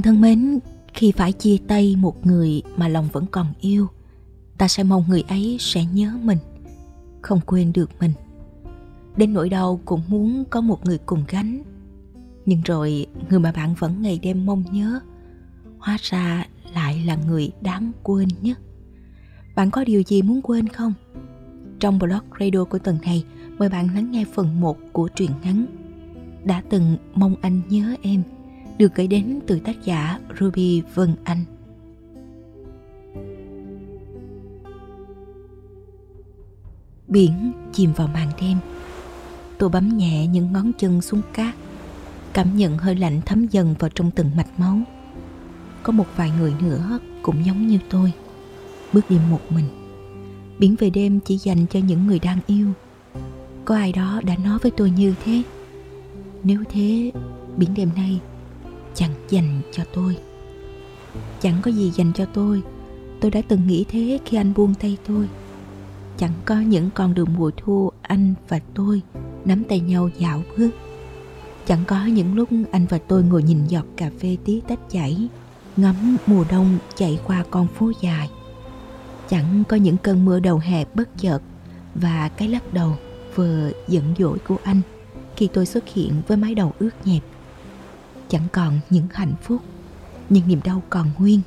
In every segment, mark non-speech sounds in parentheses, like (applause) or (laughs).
Bạn thân mến, khi phải chia tay một người mà lòng vẫn còn yêu, ta sẽ mong người ấy sẽ nhớ mình, không quên được mình. Đến nỗi đau cũng muốn có một người cùng gánh. Nhưng rồi người mà bạn vẫn ngày đêm mong nhớ, hóa ra lại là người đáng quên nhất. Bạn có điều gì muốn quên không? Trong blog radio của tuần này, mời bạn lắng nghe phần 1 của truyện ngắn Đã từng mong anh nhớ em được gửi đến từ tác giả Ruby Vân Anh. Biển chìm vào màn đêm. Tôi bấm nhẹ những ngón chân xuống cát, cảm nhận hơi lạnh thấm dần vào trong từng mạch máu. Có một vài người nữa cũng giống như tôi, bước đi một mình. Biển về đêm chỉ dành cho những người đang yêu. Có ai đó đã nói với tôi như thế. Nếu thế, biển đêm nay chẳng dành cho tôi. Chẳng có gì dành cho tôi. Tôi đã từng nghĩ thế khi anh buông tay tôi. Chẳng có những con đường mùa thu anh và tôi nắm tay nhau dạo bước. Chẳng có những lúc anh và tôi ngồi nhìn giọt cà phê tí tách chảy, ngắm mùa đông chạy qua con phố dài. Chẳng có những cơn mưa đầu hè bất chợt và cái lắc đầu vừa giận dỗi của anh khi tôi xuất hiện với mái đầu ướt nhẹp chẳng còn những hạnh phúc, nhưng niềm đau còn nguyên.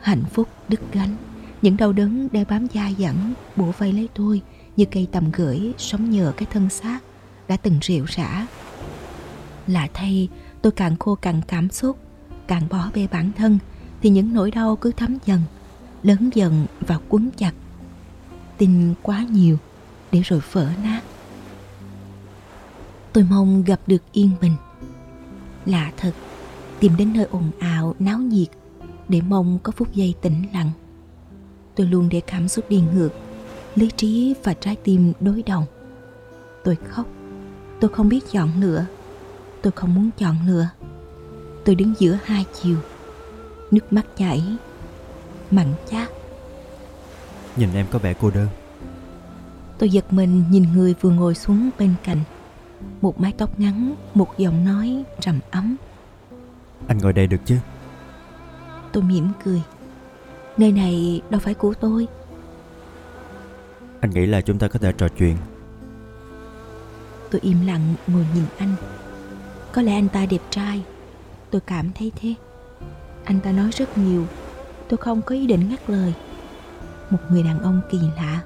Hạnh phúc đứt gánh, những đau đớn đeo bám da dẳng, bủa vây lấy tôi như cây tầm gửi sống nhờ cái thân xác đã từng rượu rã. Lạ thay, tôi càng khô càng cảm xúc, càng bỏ bê bản thân thì những nỗi đau cứ thấm dần, lớn dần và quấn chặt. Tin quá nhiều, để rồi vỡ nát. Tôi mong gặp được yên bình. Lạ thật, tìm đến nơi ồn ào, náo nhiệt để mong có phút giây tĩnh lặng. Tôi luôn để cảm xúc đi ngược, lý trí và trái tim đối đầu. Tôi khóc, tôi không biết chọn nữa, tôi không muốn chọn nữa. Tôi đứng giữa hai chiều, nước mắt chảy, mặn chát. Nhìn em có vẻ cô đơn. Tôi giật mình nhìn người vừa ngồi xuống bên cạnh một mái tóc ngắn một giọng nói trầm ấm. Anh ngồi đây được chứ? Tôi mỉm cười. Nơi này đâu phải của tôi. Anh nghĩ là chúng ta có thể trò chuyện. Tôi im lặng ngồi nhìn anh. Có lẽ anh ta đẹp trai. Tôi cảm thấy thế. Anh ta nói rất nhiều. Tôi không có ý định ngắt lời. Một người đàn ông kỳ lạ.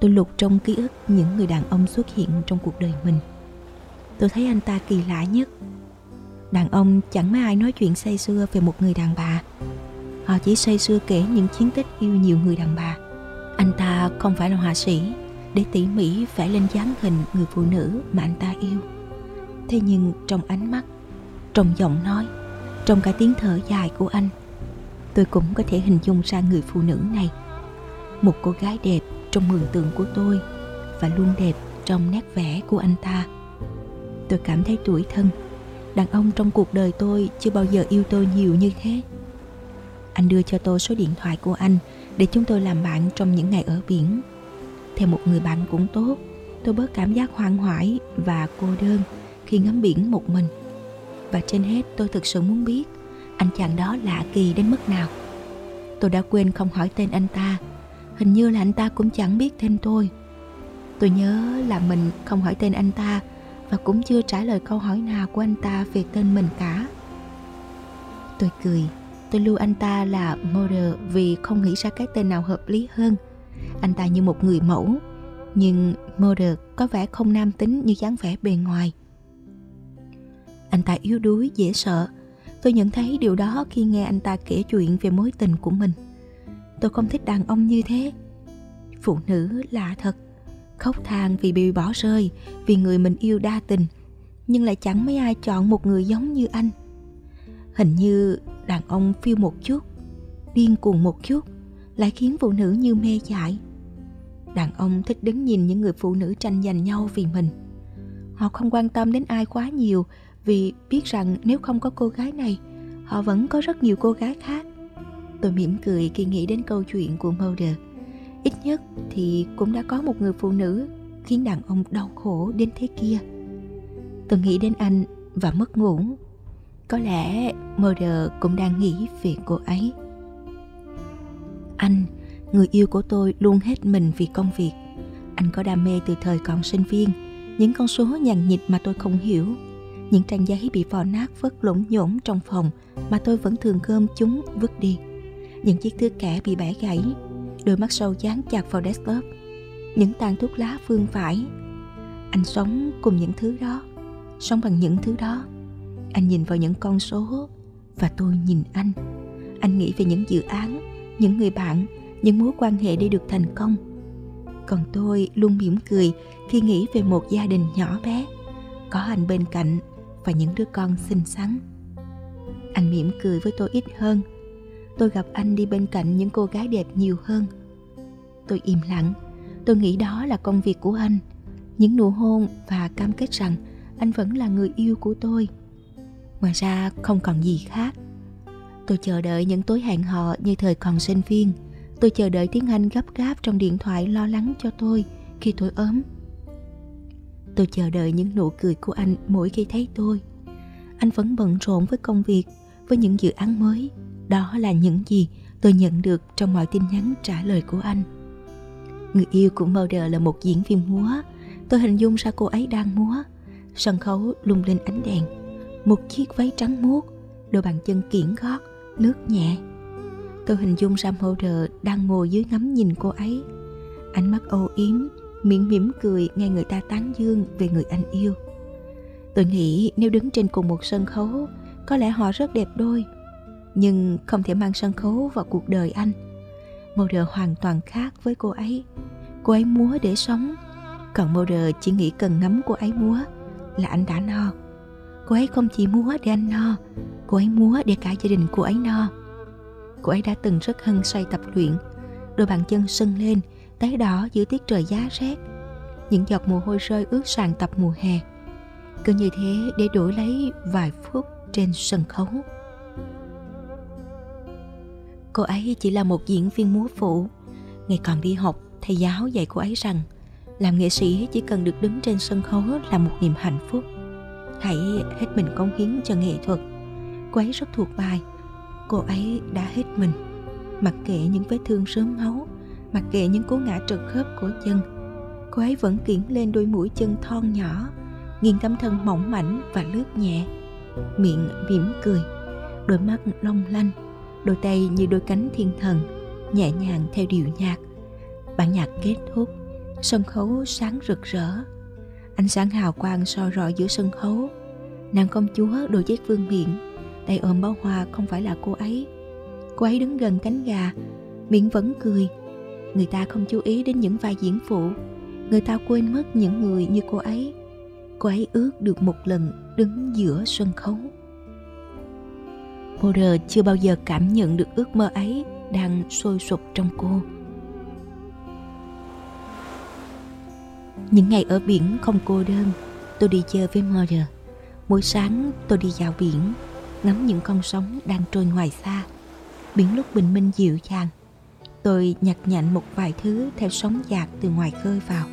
Tôi lục trong ký ức những người đàn ông xuất hiện trong cuộc đời mình tôi thấy anh ta kỳ lạ nhất. Đàn ông chẳng mấy ai nói chuyện say sưa về một người đàn bà. Họ chỉ say sưa kể những chiến tích yêu nhiều người đàn bà. Anh ta không phải là họa sĩ để tỉ mỉ vẽ lên dáng hình người phụ nữ mà anh ta yêu. Thế nhưng trong ánh mắt, trong giọng nói, trong cả tiếng thở dài của anh, tôi cũng có thể hình dung ra người phụ nữ này. Một cô gái đẹp trong mường tượng của tôi và luôn đẹp trong nét vẽ của anh ta tôi cảm thấy tuổi thân. Đàn ông trong cuộc đời tôi chưa bao giờ yêu tôi nhiều như thế. Anh đưa cho tôi số điện thoại của anh để chúng tôi làm bạn trong những ngày ở biển. Theo một người bạn cũng tốt, tôi bớt cảm giác hoang hoải và cô đơn khi ngắm biển một mình. Và trên hết, tôi thực sự muốn biết anh chàng đó lạ kỳ đến mức nào. Tôi đã quên không hỏi tên anh ta. Hình như là anh ta cũng chẳng biết tên tôi. Tôi nhớ là mình không hỏi tên anh ta và cũng chưa trả lời câu hỏi nào của anh ta về tên mình cả. Tôi cười, tôi lưu anh ta là Mulder vì không nghĩ ra cái tên nào hợp lý hơn. Anh ta như một người mẫu, nhưng Mulder có vẻ không nam tính như dáng vẻ bề ngoài. Anh ta yếu đuối, dễ sợ. Tôi nhận thấy điều đó khi nghe anh ta kể chuyện về mối tình của mình. Tôi không thích đàn ông như thế. Phụ nữ lạ thật khóc than vì bị bỏ rơi, vì người mình yêu đa tình, nhưng lại chẳng mấy ai chọn một người giống như anh. Hình như đàn ông phiêu một chút, điên cuồng một chút, lại khiến phụ nữ như mê dại. Đàn ông thích đứng nhìn những người phụ nữ tranh giành nhau vì mình. Họ không quan tâm đến ai quá nhiều, vì biết rằng nếu không có cô gái này, họ vẫn có rất nhiều cô gái khác. Tôi mỉm cười khi nghĩ đến câu chuyện của Mulder ít nhất thì cũng đã có một người phụ nữ khiến đàn ông đau khổ đến thế kia tôi nghĩ đến anh và mất ngủ Có lẽ Murder cũng đang nghĩ về cô ấy. Anh, người yêu của tôi luôn hết mình vì công việc. Anh có đam mê từ thời còn sinh viên, những con số nhằn nhịt mà tôi không hiểu, những trang giấy bị vò nát vất lủng nhổn trong phòng mà tôi vẫn thường gom chúng vứt đi. Những chiếc thước kẻ bị bẻ gãy, đôi mắt sâu dán chặt vào desktop, những tàn thuốc lá phương vãi. Anh sống cùng những thứ đó, sống bằng những thứ đó. Anh nhìn vào những con số và tôi nhìn anh. Anh nghĩ về những dự án, những người bạn, những mối quan hệ để được thành công. Còn tôi luôn mỉm cười khi nghĩ về một gia đình nhỏ bé, có anh bên cạnh và những đứa con xinh xắn. Anh mỉm cười với tôi ít hơn. Tôi gặp anh đi bên cạnh những cô gái đẹp nhiều hơn. Tôi im lặng. Tôi nghĩ đó là công việc của anh. Những nụ hôn và cam kết rằng anh vẫn là người yêu của tôi. Ngoài ra không còn gì khác. Tôi chờ đợi những tối hẹn hò như thời còn sinh viên. Tôi chờ đợi tiếng Anh gấp gáp trong điện thoại lo lắng cho tôi khi tôi ốm Tôi chờ đợi những nụ cười của anh mỗi khi thấy tôi. Anh vẫn bận rộn với công việc, với những dự án mới. Đó là những gì tôi nhận được trong mọi tin nhắn trả lời của anh. Người yêu của Mulder là một diễn viên múa. Tôi hình dung ra cô ấy đang múa. Sân khấu lung lên ánh đèn. Một chiếc váy trắng muốt, đôi bàn chân kiển gót, lướt nhẹ. Tôi hình dung ra Mulder đang ngồi dưới ngắm nhìn cô ấy. Ánh mắt âu yếm, miệng mỉm cười nghe người ta tán dương về người anh yêu. Tôi nghĩ nếu đứng trên cùng một sân khấu, có lẽ họ rất đẹp đôi. Nhưng không thể mang sân khấu vào cuộc đời anh. Mulder hoàn toàn khác với cô ấy. Cô ấy múa để sống, còn Mulder chỉ nghĩ cần ngắm cô ấy múa là anh đã no. Cô ấy không chỉ múa để anh no, cô ấy múa để cả gia đình cô ấy no. Cô ấy đã từng rất hân say tập luyện, đôi bàn chân sưng lên tái đỏ giữa tiết trời giá rét những giọt mồ hôi rơi ướt sàn tập mùa hè cứ như thế để đổi lấy vài phút trên sân khấu cô ấy chỉ là một diễn viên múa phụ. Ngày còn đi học, thầy giáo dạy cô ấy rằng, làm nghệ sĩ chỉ cần được đứng trên sân khấu là một niềm hạnh phúc. Hãy hết mình cống hiến cho nghệ thuật. Cô ấy rất thuộc bài. Cô ấy đã hết mình. Mặc kệ những vết thương sớm máu, mặc kệ những cú ngã trật khớp của chân, cô ấy vẫn kiển lên đôi mũi chân thon nhỏ nghiêng tấm thân mỏng mảnh và lướt nhẹ. Miệng mỉm cười, đôi mắt long lanh đôi tay như đôi cánh thiên thần, nhẹ nhàng theo điệu nhạc. Bản nhạc kết thúc, sân khấu sáng rực rỡ. Ánh sáng hào quang soi rọi giữa sân khấu. Nàng công chúa đôi dép vương miện, tay ôm bó hoa không phải là cô ấy. Cô ấy đứng gần cánh gà, miệng vẫn cười. Người ta không chú ý đến những vai diễn phụ. Người ta quên mất những người như cô ấy. Cô ấy ước được một lần đứng giữa sân khấu. Porter chưa bao giờ cảm nhận được ước mơ ấy đang sôi sục trong cô. Những ngày ở biển không cô đơn, tôi đi chơi với Mother. Mỗi sáng tôi đi dạo biển, ngắm những con sóng đang trôi ngoài xa. Biển lúc bình minh dịu dàng, Tôi nhặt nhạnh một vài thứ theo sóng dạt từ ngoài khơi vào.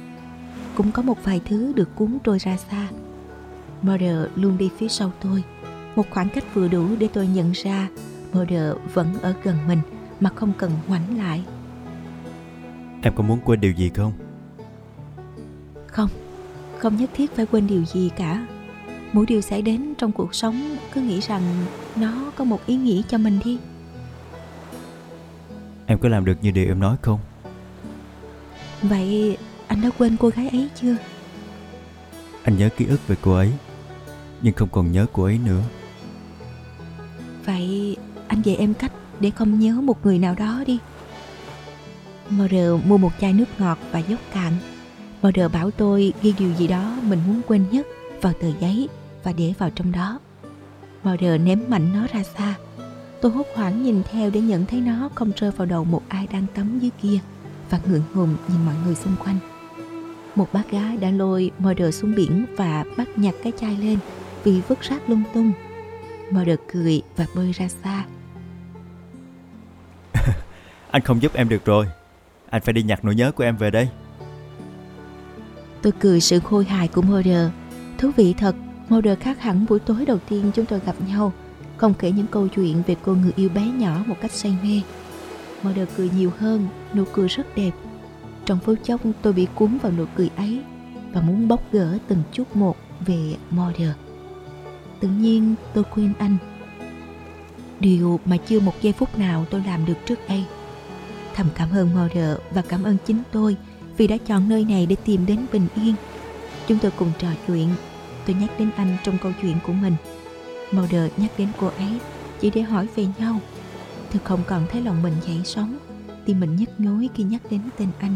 Cũng có một vài thứ được cuốn trôi ra xa. Murder luôn đi phía sau tôi. Một khoảng cách vừa đủ để tôi nhận ra Murder vẫn ở gần mình mà không cần ngoảnh lại. Em có muốn quên điều gì không? Không, không nhất thiết phải quên điều gì cả. Mỗi điều xảy đến trong cuộc sống cứ nghĩ rằng nó có một ý nghĩa cho mình đi. Em có làm được như điều em nói không? Vậy anh đã quên cô gái ấy chưa? Anh nhớ ký ức về cô ấy Nhưng không còn nhớ cô ấy nữa Vậy anh dạy em cách để không nhớ một người nào đó đi Mother mua một chai nước ngọt và dốc cạn Mother bảo tôi ghi điều gì đó mình muốn quên nhất vào tờ giấy và để vào trong đó Mother ném mạnh nó ra xa Tôi hốt hoảng nhìn theo để nhận thấy nó không rơi vào đầu một ai đang tắm dưới kia và ngượng ngùng nhìn mọi người xung quanh. Một bác gái đã lôi Murder xuống biển và bắt nhặt cái chai lên vì vứt rác lung tung. Murder cười và bơi ra xa. (laughs) Anh không giúp em được rồi. Anh phải đi nhặt nỗi nhớ của em về đây. Tôi cười sự khôi hài của Murder. Thú vị thật, Murder khác hẳn buổi tối đầu tiên chúng tôi gặp nhau – không kể những câu chuyện về cô người yêu bé nhỏ một cách say mê. Mother cười nhiều hơn, nụ cười rất đẹp. Trong phút chốc tôi bị cuốn vào nụ cười ấy và muốn bóc gỡ từng chút một về Mother. Tự nhiên tôi quên anh. Điều mà chưa một giây phút nào tôi làm được trước đây. Thầm cảm ơn Mother và cảm ơn chính tôi vì đã chọn nơi này để tìm đến bình yên. Chúng tôi cùng trò chuyện. Tôi nhắc đến anh trong câu chuyện của mình. Mother nhắc đến cô ấy chỉ để hỏi về nhau. Tôi không còn thấy lòng mình dậy sóng, tim mình nhức nhối khi nhắc đến tên anh.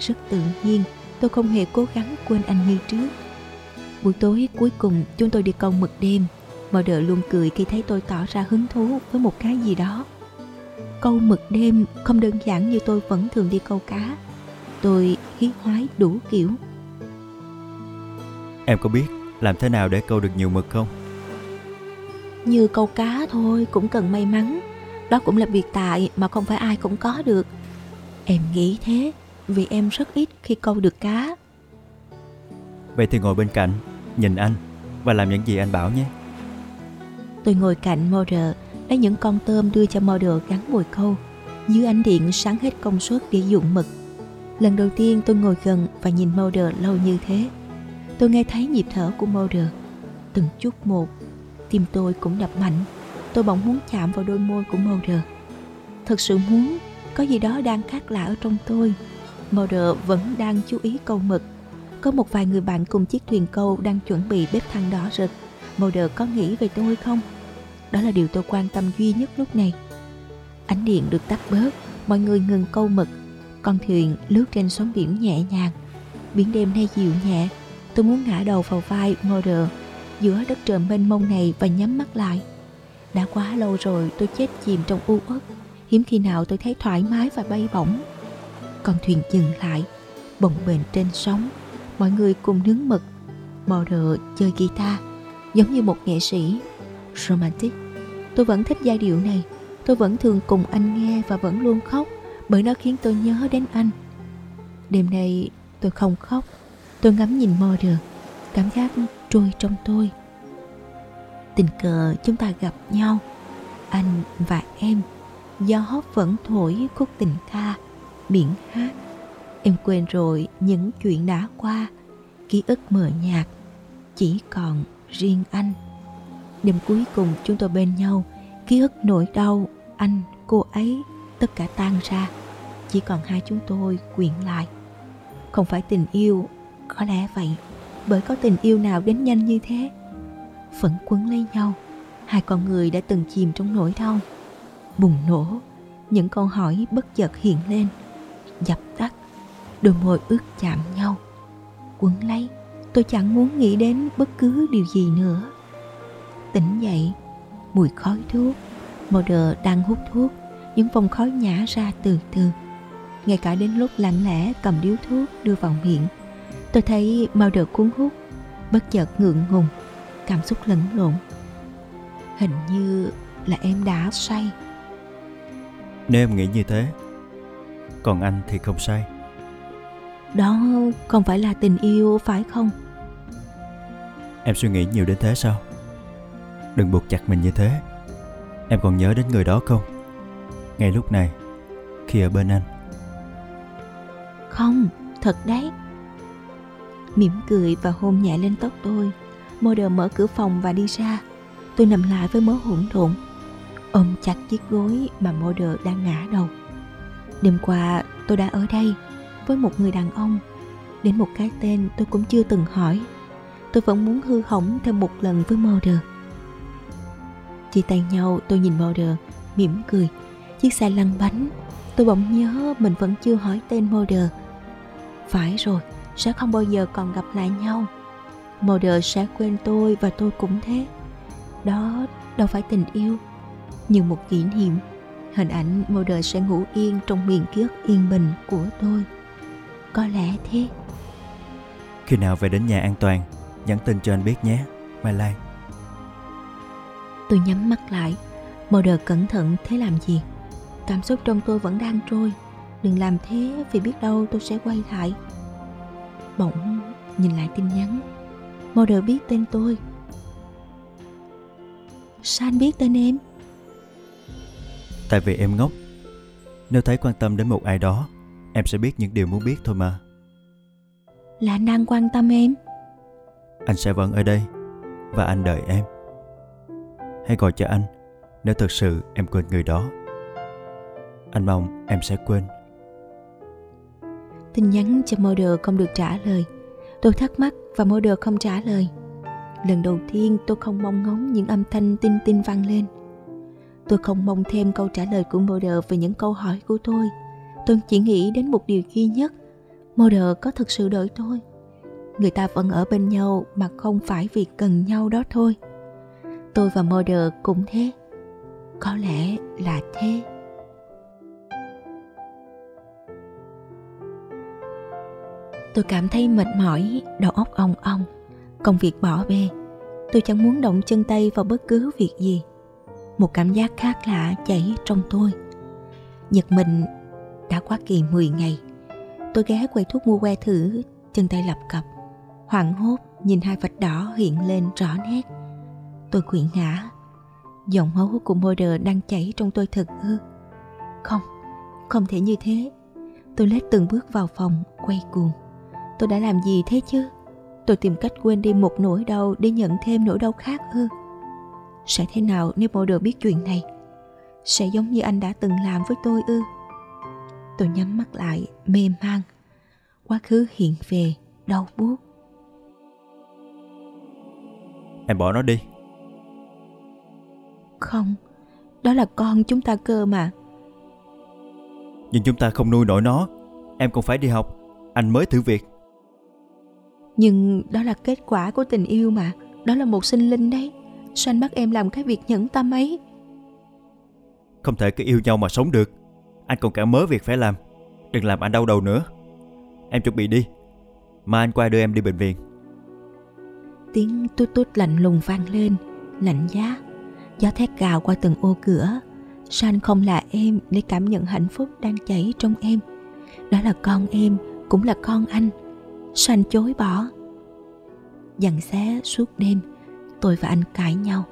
Rất tự nhiên, tôi không hề cố gắng quên anh như trước. Buổi tối cuối cùng chúng tôi đi câu mực đêm. Mother luôn cười khi thấy tôi tỏ ra hứng thú với một cái gì đó. Câu mực đêm không đơn giản như tôi vẫn thường đi câu cá. Tôi hí hoái đủ kiểu. Em có biết làm thế nào để câu được nhiều mực không? Như câu cá thôi cũng cần may mắn. Đó cũng là việc tại mà không phải ai cũng có được. Em nghĩ thế vì em rất ít khi câu được cá. Vậy thì ngồi bên cạnh, nhìn anh và làm những gì anh bảo nhé. Tôi ngồi cạnh Mother, lấy những con tôm đưa cho Mother gắn mồi câu. Dưới ánh điện sáng hết công suất để dụng mực. Lần đầu tiên tôi ngồi gần và nhìn Mother lâu như thế. Tôi nghe thấy nhịp thở của Mother. Từng chút một, tim tôi cũng đập mạnh. Tôi bỗng muốn chạm vào đôi môi của Mother. Thật sự muốn, có gì đó đang khác lạ ở trong tôi. Mother vẫn đang chú ý câu mực. Có một vài người bạn cùng chiếc thuyền câu đang chuẩn bị bếp than đỏ rực. Mulder có nghĩ về tôi không? Đó là điều tôi quan tâm duy nhất lúc này. Ánh điện được tắt bớt, mọi người ngừng câu mực. Con thuyền lướt trên sóng biển nhẹ nhàng. Biển đêm nay dịu nhẹ. Tôi muốn ngã đầu vào vai Mulder giữa đất trời mênh mông này và nhắm mắt lại. Đã quá lâu rồi tôi chết chìm trong u uất. Hiếm khi nào tôi thấy thoải mái và bay bổng. Con thuyền dừng lại, bồng bềnh trên sóng. Mọi người cùng nướng mực. Mother chơi guitar, giống như một nghệ sĩ. Romantic. Tôi vẫn thích giai điệu này. Tôi vẫn thường cùng anh nghe và vẫn luôn khóc bởi nó khiến tôi nhớ đến anh. Đêm nay tôi không khóc. Tôi ngắm nhìn Mother, cảm giác trôi trong tôi. Tình cờ chúng ta gặp nhau, anh và em. Gió vẫn thổi khúc tình ca, biển hát. Em quên rồi những chuyện đã qua, ký ức mờ nhạt, chỉ còn riêng anh. Đêm cuối cùng chúng tôi bên nhau, ký ức nỗi đau, anh, cô ấy, tất cả tan ra. Chỉ còn hai chúng tôi quyện lại. Không phải tình yêu, có lẽ vậy, bởi có tình yêu nào đến nhanh như thế. Vẫn quấn lấy nhau, hai con người đã từng chìm trong nỗi đau. Bùng nổ, những câu hỏi bất chợt hiện lên, dập tắt, đôi môi ướt chạm nhau. Quấn lấy, tôi chẳng muốn nghĩ đến bất cứ điều gì nữa. Tỉnh dậy, mùi khói thuốc, Mother đang hút thuốc, những vòng khói nhả ra từ từ. Ngay cả đến lúc lặng lẽ cầm điếu thuốc đưa vào miệng, tôi thấy Mother cuốn hút, bất chợt ngượng ngùng, cảm xúc lẫn lộn. Hình như là em đã say. Nếu em nghĩ như thế, còn anh thì không sai. Đó không phải là tình yêu phải không? Em suy nghĩ nhiều đến thế sao? Đừng buộc chặt mình như thế. Em còn nhớ đến người đó không? Ngay lúc này, khi ở bên anh. Không, thật đấy. Mỉm cười và hôn nhẹ lên tóc tôi. Model mở cửa phòng và đi ra. Tôi nằm lại với mớ hỗn độn, ôm chặt chiếc gối mà Model đang ngã đầu. Đêm qua tôi đã ở đây với một người đàn ông. Đến một cái tên tôi cũng chưa từng hỏi. Tôi vẫn muốn hư hỏng thêm một lần với Mulder Chia tay nhau tôi nhìn Mulder mỉm cười. Chiếc xe lăn bánh. Tôi bỗng nhớ mình vẫn chưa hỏi tên Mulder Phải rồi, sẽ không bao giờ còn gặp lại nhau. Mulder sẽ quên tôi và tôi cũng thế. Đó đâu phải tình yêu, nhưng một kỷ niệm. Hình ảnh Mulder sẽ ngủ yên trong miền ký ức yên bình của tôi. Có lẽ thế. Khi nào về đến nhà an toàn, nhắn tin cho anh biết nhé, Mai Lan. Tôi nhắm mắt lại, Model cẩn thận thế làm gì? Cảm xúc trong tôi vẫn đang trôi. Đừng làm thế vì biết đâu tôi sẽ quay lại. Bỗng nhìn lại tin nhắn Model biết tên tôi Sao anh biết tên em? Tại vì em ngốc Nếu thấy quan tâm đến một ai đó Em sẽ biết những điều muốn biết thôi mà. Là anh đang quan tâm em. Anh sẽ vẫn ở đây Và anh đợi em. Hãy gọi cho anh Nếu thật sự em quên người đó. Anh mong em sẽ quên. Tin nhắn cho model không được trả lời. Tôi thắc mắc và model không trả lời. Lần đầu tiên tôi không mong ngóng những âm thanh tinh tinh vang lên. Tôi không mong thêm câu trả lời của model về những câu hỏi của tôi Tôi chỉ nghĩ đến một điều duy nhất Model có thực sự đợi tôi Người ta vẫn ở bên nhau mà không phải vì cần nhau đó thôi Tôi và model cũng thế Có lẽ là thế Tôi cảm thấy mệt mỏi, đầu óc ong ong, công việc bỏ bê. Tôi chẳng muốn động chân tay vào bất cứ việc gì. Một cảm giác khác lạ chảy trong tôi. Giật mình, đã quá kỳ 10 ngày. Tôi ghé quầy thuốc mua que thử, chân tay lập cập. Hoảng hốt nhìn hai vạch đỏ hiện lên rõ nét. Tôi quỵ ngã. Dòng máu của Mulder đang chảy trong tôi thật ư. Không, không thể như thế. Tôi lết từng bước vào phòng, quay cuồng tôi đã làm gì thế chứ tôi tìm cách quên đi một nỗi đau để nhận thêm nỗi đau khác ư sẽ thế nào nếu Mulder biết chuyện này sẽ giống như anh đã từng làm với tôi ư tôi nhắm mắt lại mê man. Quá khứ hiện về đau buốt. Em bỏ nó đi. Không đó là con chúng ta cơ mà. Nhưng chúng ta không nuôi nổi nó. Em còn phải đi học. Anh mới thử việc. Nhưng đó là kết quả của tình yêu mà. Đó là một sinh linh đấy. Sao anh bắt em làm cái việc nhẫn tâm ấy? Không thể cứ yêu nhau mà sống được anh còn cả mớ việc phải làm. Đừng làm anh đau đầu nữa. Em chuẩn bị đi. Mà anh qua đưa em đi bệnh viện. Tiếng tút tút lạnh lùng vang lên, Lạnh giá. Gió thét gào qua từng ô cửa. Sao anh không là em để cảm nhận hạnh phúc đang chảy trong em. Đó là con em, Cũng là con anh. Sao chối bỏ. Dằn xé suốt đêm, Tôi và anh cãi nhau.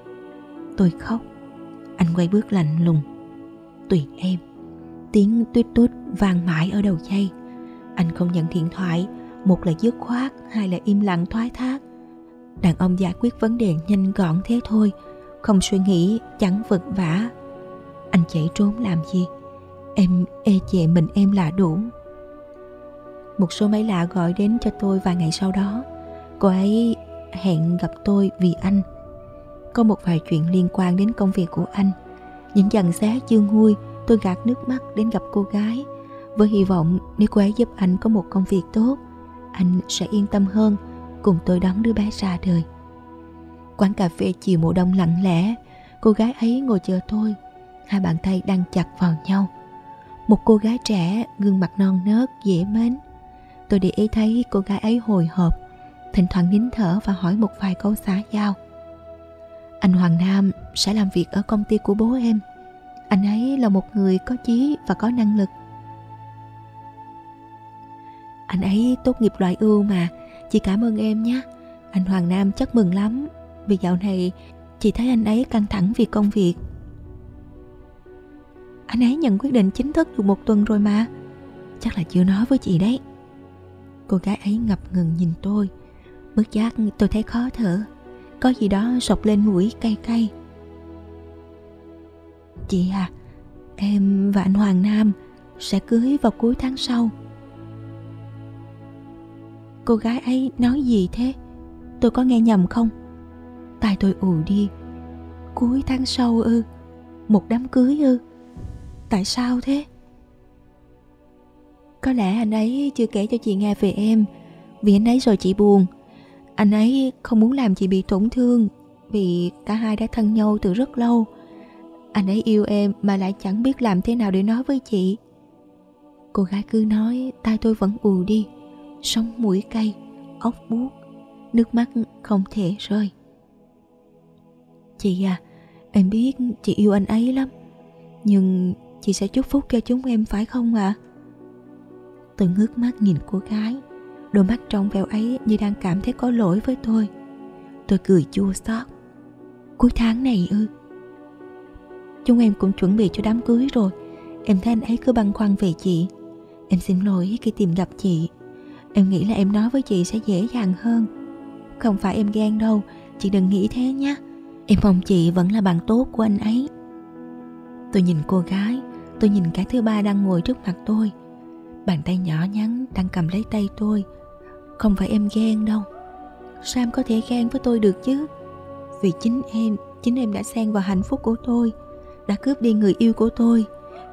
Tôi khóc. Anh quay bước lạnh lùng. Tùy em. Tiếng tuyết tuyết vang mãi ở đầu dây. Anh không nhận điện thoại, Một là dứt khoát, Hai là im lặng thoái thác. Đàn ông giải quyết vấn đề nhanh gọn thế thôi, Không suy nghĩ, Chẳng vật vả. Anh chạy trốn làm gì? Em e ê chệ mình em là đủ. Một số máy lạ gọi đến cho tôi vài ngày sau đó. Cô ấy hẹn gặp tôi vì anh. Có một vài chuyện liên quan đến công việc của anh. Những dằn xé chưa nguôi tôi gạt nước mắt đến gặp cô gái, với hy vọng nếu cô ấy giúp anh có một công việc tốt, anh sẽ yên tâm hơn cùng tôi đón đứa bé ra đời. Quán cà phê chiều mùa đông lặng lẽ, cô gái ấy ngồi chờ tôi. Hai bàn tay đang chặt vào nhau. Một cô gái trẻ, gương mặt non nớt, dễ mến. Tôi để ý thấy cô gái ấy hồi hộp, thỉnh thoảng nín thở và hỏi một vài câu xã giao. Anh hoàng nam sẽ làm việc ở công ty của bố em anh ấy là một người có chí và có năng lực. Anh ấy tốt nghiệp loại ưu mà. Chị cảm ơn em nhé. Anh hoàng nam chắc mừng lắm. Vì dạo này, chị thấy anh ấy căng thẳng vì công việc. Anh ấy nhận quyết định chính thức được một tuần rồi mà. Chắc là chưa nói với chị đấy. Cô gái ấy ngập ngừng nhìn tôi. Bất giác tôi thấy khó thở. Có gì đó sọc lên mũi cay cay. Chị à Em và anh Hoàng Nam Sẽ cưới vào cuối tháng sau. Cô gái ấy nói gì thế? Tôi có nghe nhầm không? Tai tôi ù đi. Cuối tháng sau ư? Một đám cưới ư? Tại sao thế? Có lẽ anh ấy chưa kể cho chị nghe về em. Vì anh ấy rồi chị buồn. Anh ấy không muốn làm chị bị tổn thương Vì cả hai đã thân nhau từ rất lâu. Anh ấy yêu em mà lại chẳng biết làm thế nào để nói với chị Cô gái cứ nói tai tôi vẫn ù đi Sống mũi cay, óc buốt Nước mắt không thể rơi Chị à, em biết chị yêu anh ấy lắm Nhưng chị sẽ chúc phúc cho chúng em phải không ạ? À? Tôi ngước mắt nhìn cô gái Đôi mắt trong veo ấy như đang cảm thấy có lỗi với tôi Tôi cười chua xót Cuối tháng này ư Chúng em cũng chuẩn bị cho đám cưới rồi. Em thấy anh ấy cứ băn khoăn về chị. Em xin lỗi khi tìm gặp chị. Em nghĩ là em nói với chị sẽ dễ dàng hơn. Không phải em ghen đâu, Chị đừng nghĩ thế nhé. Em mong chị vẫn là bạn tốt của anh ấy. Tôi nhìn cô gái, Tôi nhìn cái thứ ba đang ngồi trước mặt tôi. Bàn tay nhỏ nhắn đang cầm lấy tay tôi. Không phải em ghen đâu. Sao em có thể ghen với tôi được chứ? Vì chính em Chính em đã xen vào hạnh phúc của tôi. Đã cướp đi người yêu của tôi,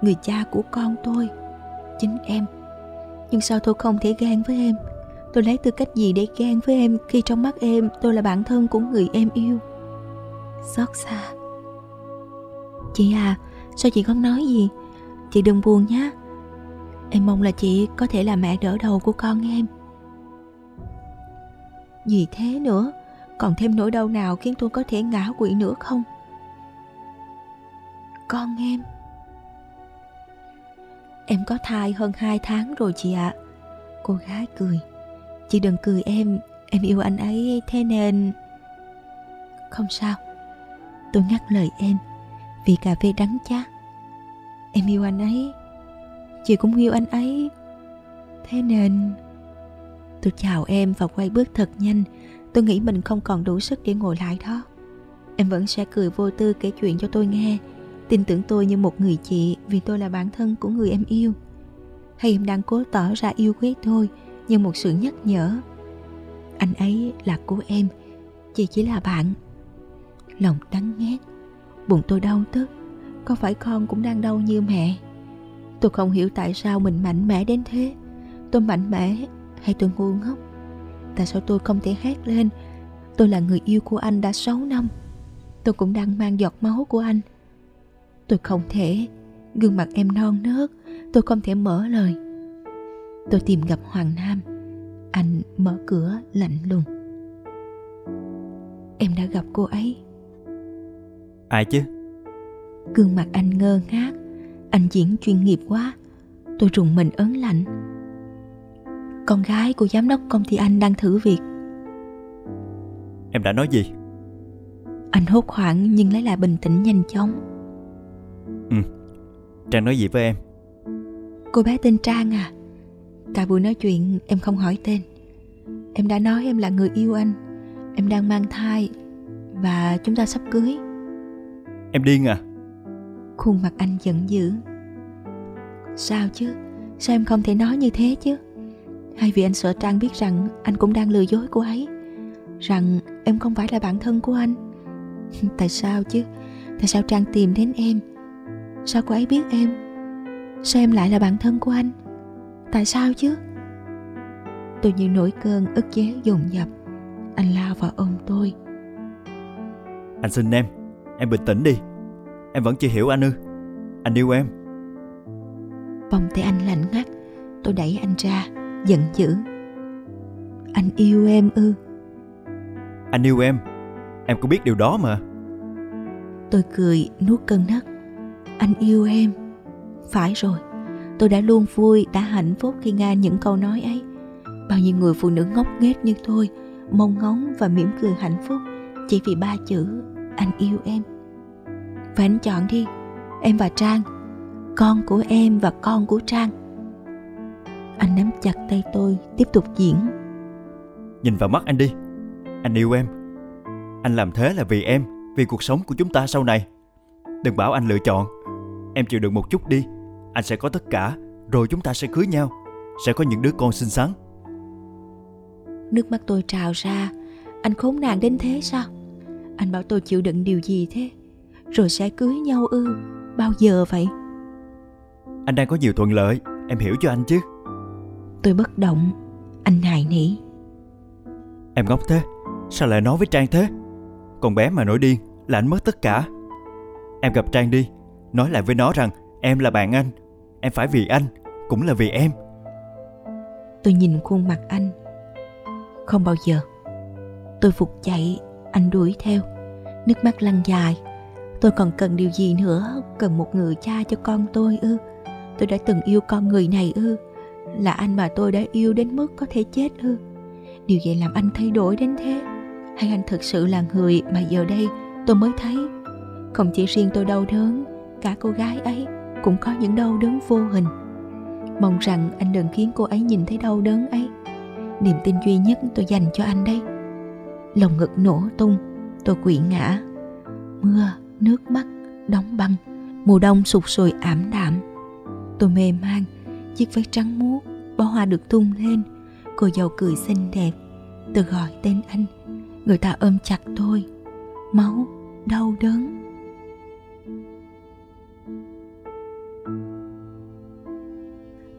Người cha của con tôi, Chính em. Nhưng sao tôi không thể ghen với em? Tôi lấy tư cách gì để ghen với em Khi trong mắt em tôi là bạn thân của người em yêu? Xót xa. Chị à Sao chị không nói gì? Chị đừng buồn nhé Em mong là chị có thể là mẹ đỡ đầu của con em. Gì thế nữa, Còn thêm nỗi đau nào khiến tôi có thể ngã quỵ nữa không? Con em. Em có thai hơn 2 tháng rồi chị ạ. À. Cô gái cười. Chị đừng cười em. Em yêu anh ấy thế nên. Không sao. Tôi ngắt lời em. Vì cà phê đắng chát. Em yêu anh ấy. Chị cũng yêu anh ấy. Thế nên, Tôi chào em và quay bước thật nhanh. Tôi nghĩ mình không còn đủ sức để ngồi lại đó. Em vẫn sẽ cười vô tư kể chuyện cho tôi nghe. Tin tưởng tôi như một người chị Vì tôi là bạn thân của người em yêu. Hay em đang cố tỏ ra yêu quý tôi Như một sự nhắc nhở. Anh ấy là của em, Chị chỉ là bạn. Lòng đắng ngát, Bụng tôi đau tức, có phải con cũng đang đau như mẹ? Tôi không hiểu tại sao mình mạnh mẽ đến thế. Tôi mạnh mẽ hay tôi ngu ngốc? Tại sao tôi không thể hét lên? Tôi là người yêu của anh đã 6 năm. Tôi cũng đang mang giọt máu của anh tôi không thể. Gương mặt em non nớt tôi không thể mở lời. Tôi tìm gặp hoàng nam. Anh mở cửa lạnh lùng. Em đã gặp cô ấy. Ai chứ? Gương mặt anh ngơ ngác. Anh diễn chuyên nghiệp quá. Tôi rùng mình ớn lạnh. Con gái của giám đốc công ty anh đang thử việc. Em đã nói gì? Anh hốt hoảng nhưng lấy lại bình tĩnh nhanh chóng Ừ Trang nói gì với em? Cô bé tên Trang à. Cả buổi nói chuyện em không hỏi tên. Em đã nói em là người yêu anh. Em đang mang thai Và chúng ta sắp cưới. Em điên à? Khuôn mặt anh giận dữ. Sao chứ? Sao em không thể nói như thế chứ? Hay vì anh sợ Trang biết rằng Anh cũng đang lừa dối cô ấy Rằng em không phải là bạn thân của anh? (laughs) Tại sao chứ? Tại sao Trang tìm đến em Sao cô ấy biết em? Sao em lại là bạn thân của anh? Tại sao chứ? Tôi như nổi cơn ức chế dồn dập Anh lao vào ôm tôi. Anh xin em Em bình tĩnh đi. Em vẫn chưa hiểu anh ư. Anh yêu em. Vòng tay anh lạnh ngắt Tôi đẩy anh ra Giận dữ. Anh yêu em ư? Anh yêu em. Em cũng biết điều đó mà. Tôi cười nuốt cơn nấc anh yêu em. Phải rồi Tôi đã luôn vui, đã hạnh phúc khi nghe những câu nói ấy. Bao nhiêu người phụ nữ ngốc nghếch như tôi Mong ngóng và mỉm cười hạnh phúc Chỉ vì ba chữ Anh yêu em. Và anh chọn đi Em và Trang Con của em và con của Trang. Anh nắm chặt tay tôi Tiếp tục diễn. Nhìn vào mắt anh đi. Anh yêu em. Anh làm thế là vì em Vì cuộc sống của chúng ta sau này. Đừng bảo anh lựa chọn. Em chịu đựng một chút đi. Anh sẽ có tất cả Rồi chúng ta sẽ cưới nhau. Sẽ có những đứa con xinh xắn. Nước mắt tôi trào ra. Anh khốn nạn đến thế sao? Anh bảo tôi chịu đựng điều gì thế? Rồi sẽ cưới nhau ư? Bao giờ vậy? Anh đang có nhiều thuận lợi. Em hiểu cho anh chứ. Tôi bất động. Anh hài nỉ. Em ngốc thế. Sao lại nói với trang thế? Con bé mà nổi điên là anh mất tất cả. Em gặp trang đi nói lại với nó rằng, em là bạn anh. Em phải vì anh, cũng là vì em. Tôi nhìn khuôn mặt anh. Không bao giờ. Tôi phục chạy, anh đuổi theo. Nước mắt lăn dài. Tôi còn cần điều gì nữa? Cần một người cha cho con tôi ư? Tôi đã từng yêu con người này ư? Là anh mà tôi đã yêu đến mức có thể chết ư? Điều gì làm anh thay đổi đến thế. Hay anh thực sự là người mà giờ đây tôi mới thấy? Không chỉ riêng tôi đau đớn cả cô gái ấy cũng có những đau đớn vô hình. Mong rằng anh đừng khiến cô ấy nhìn thấy đau đớn ấy. Niềm tin duy nhất tôi dành cho anh đây. Lồng ngực nổ tung, tôi quỵ ngã. Mưa, nước mắt, đóng băng, mùa đông sụt sùi ảm đạm. Tôi mê man chiếc váy trắng muốt bó hoa được tung lên. Cô dâu cười xinh đẹp, tôi gọi tên anh. Người ta ôm chặt tôi. Máu, đau đớn.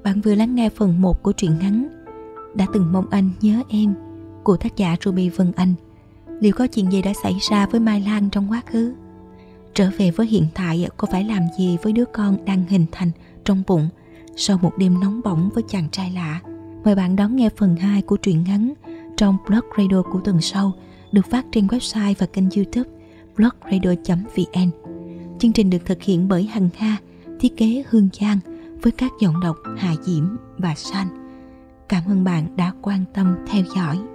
Bạn vừa lắng nghe phần 1 của truyện ngắn đã từng mong anh nhớ em, của tác giả Ruby Vân Anh. Liệu có chuyện gì đã xảy ra với Mai Lan trong quá khứ? Trở về với hiện tại, có phải làm gì với đứa con đang hình thành trong bụng sau một đêm nóng bỏng với chàng trai lạ? Mời bạn đón nghe phần 2 của truyện ngắn trong blog radio của tuần sau, được phát trên website và kênh youtube blogradio.vn chương trình được thực hiện bởi Hằng Nga thiết kế Hương Giang với các giọng đọc Hà Diễm và San. Cảm ơn bạn đã quan tâm theo dõi.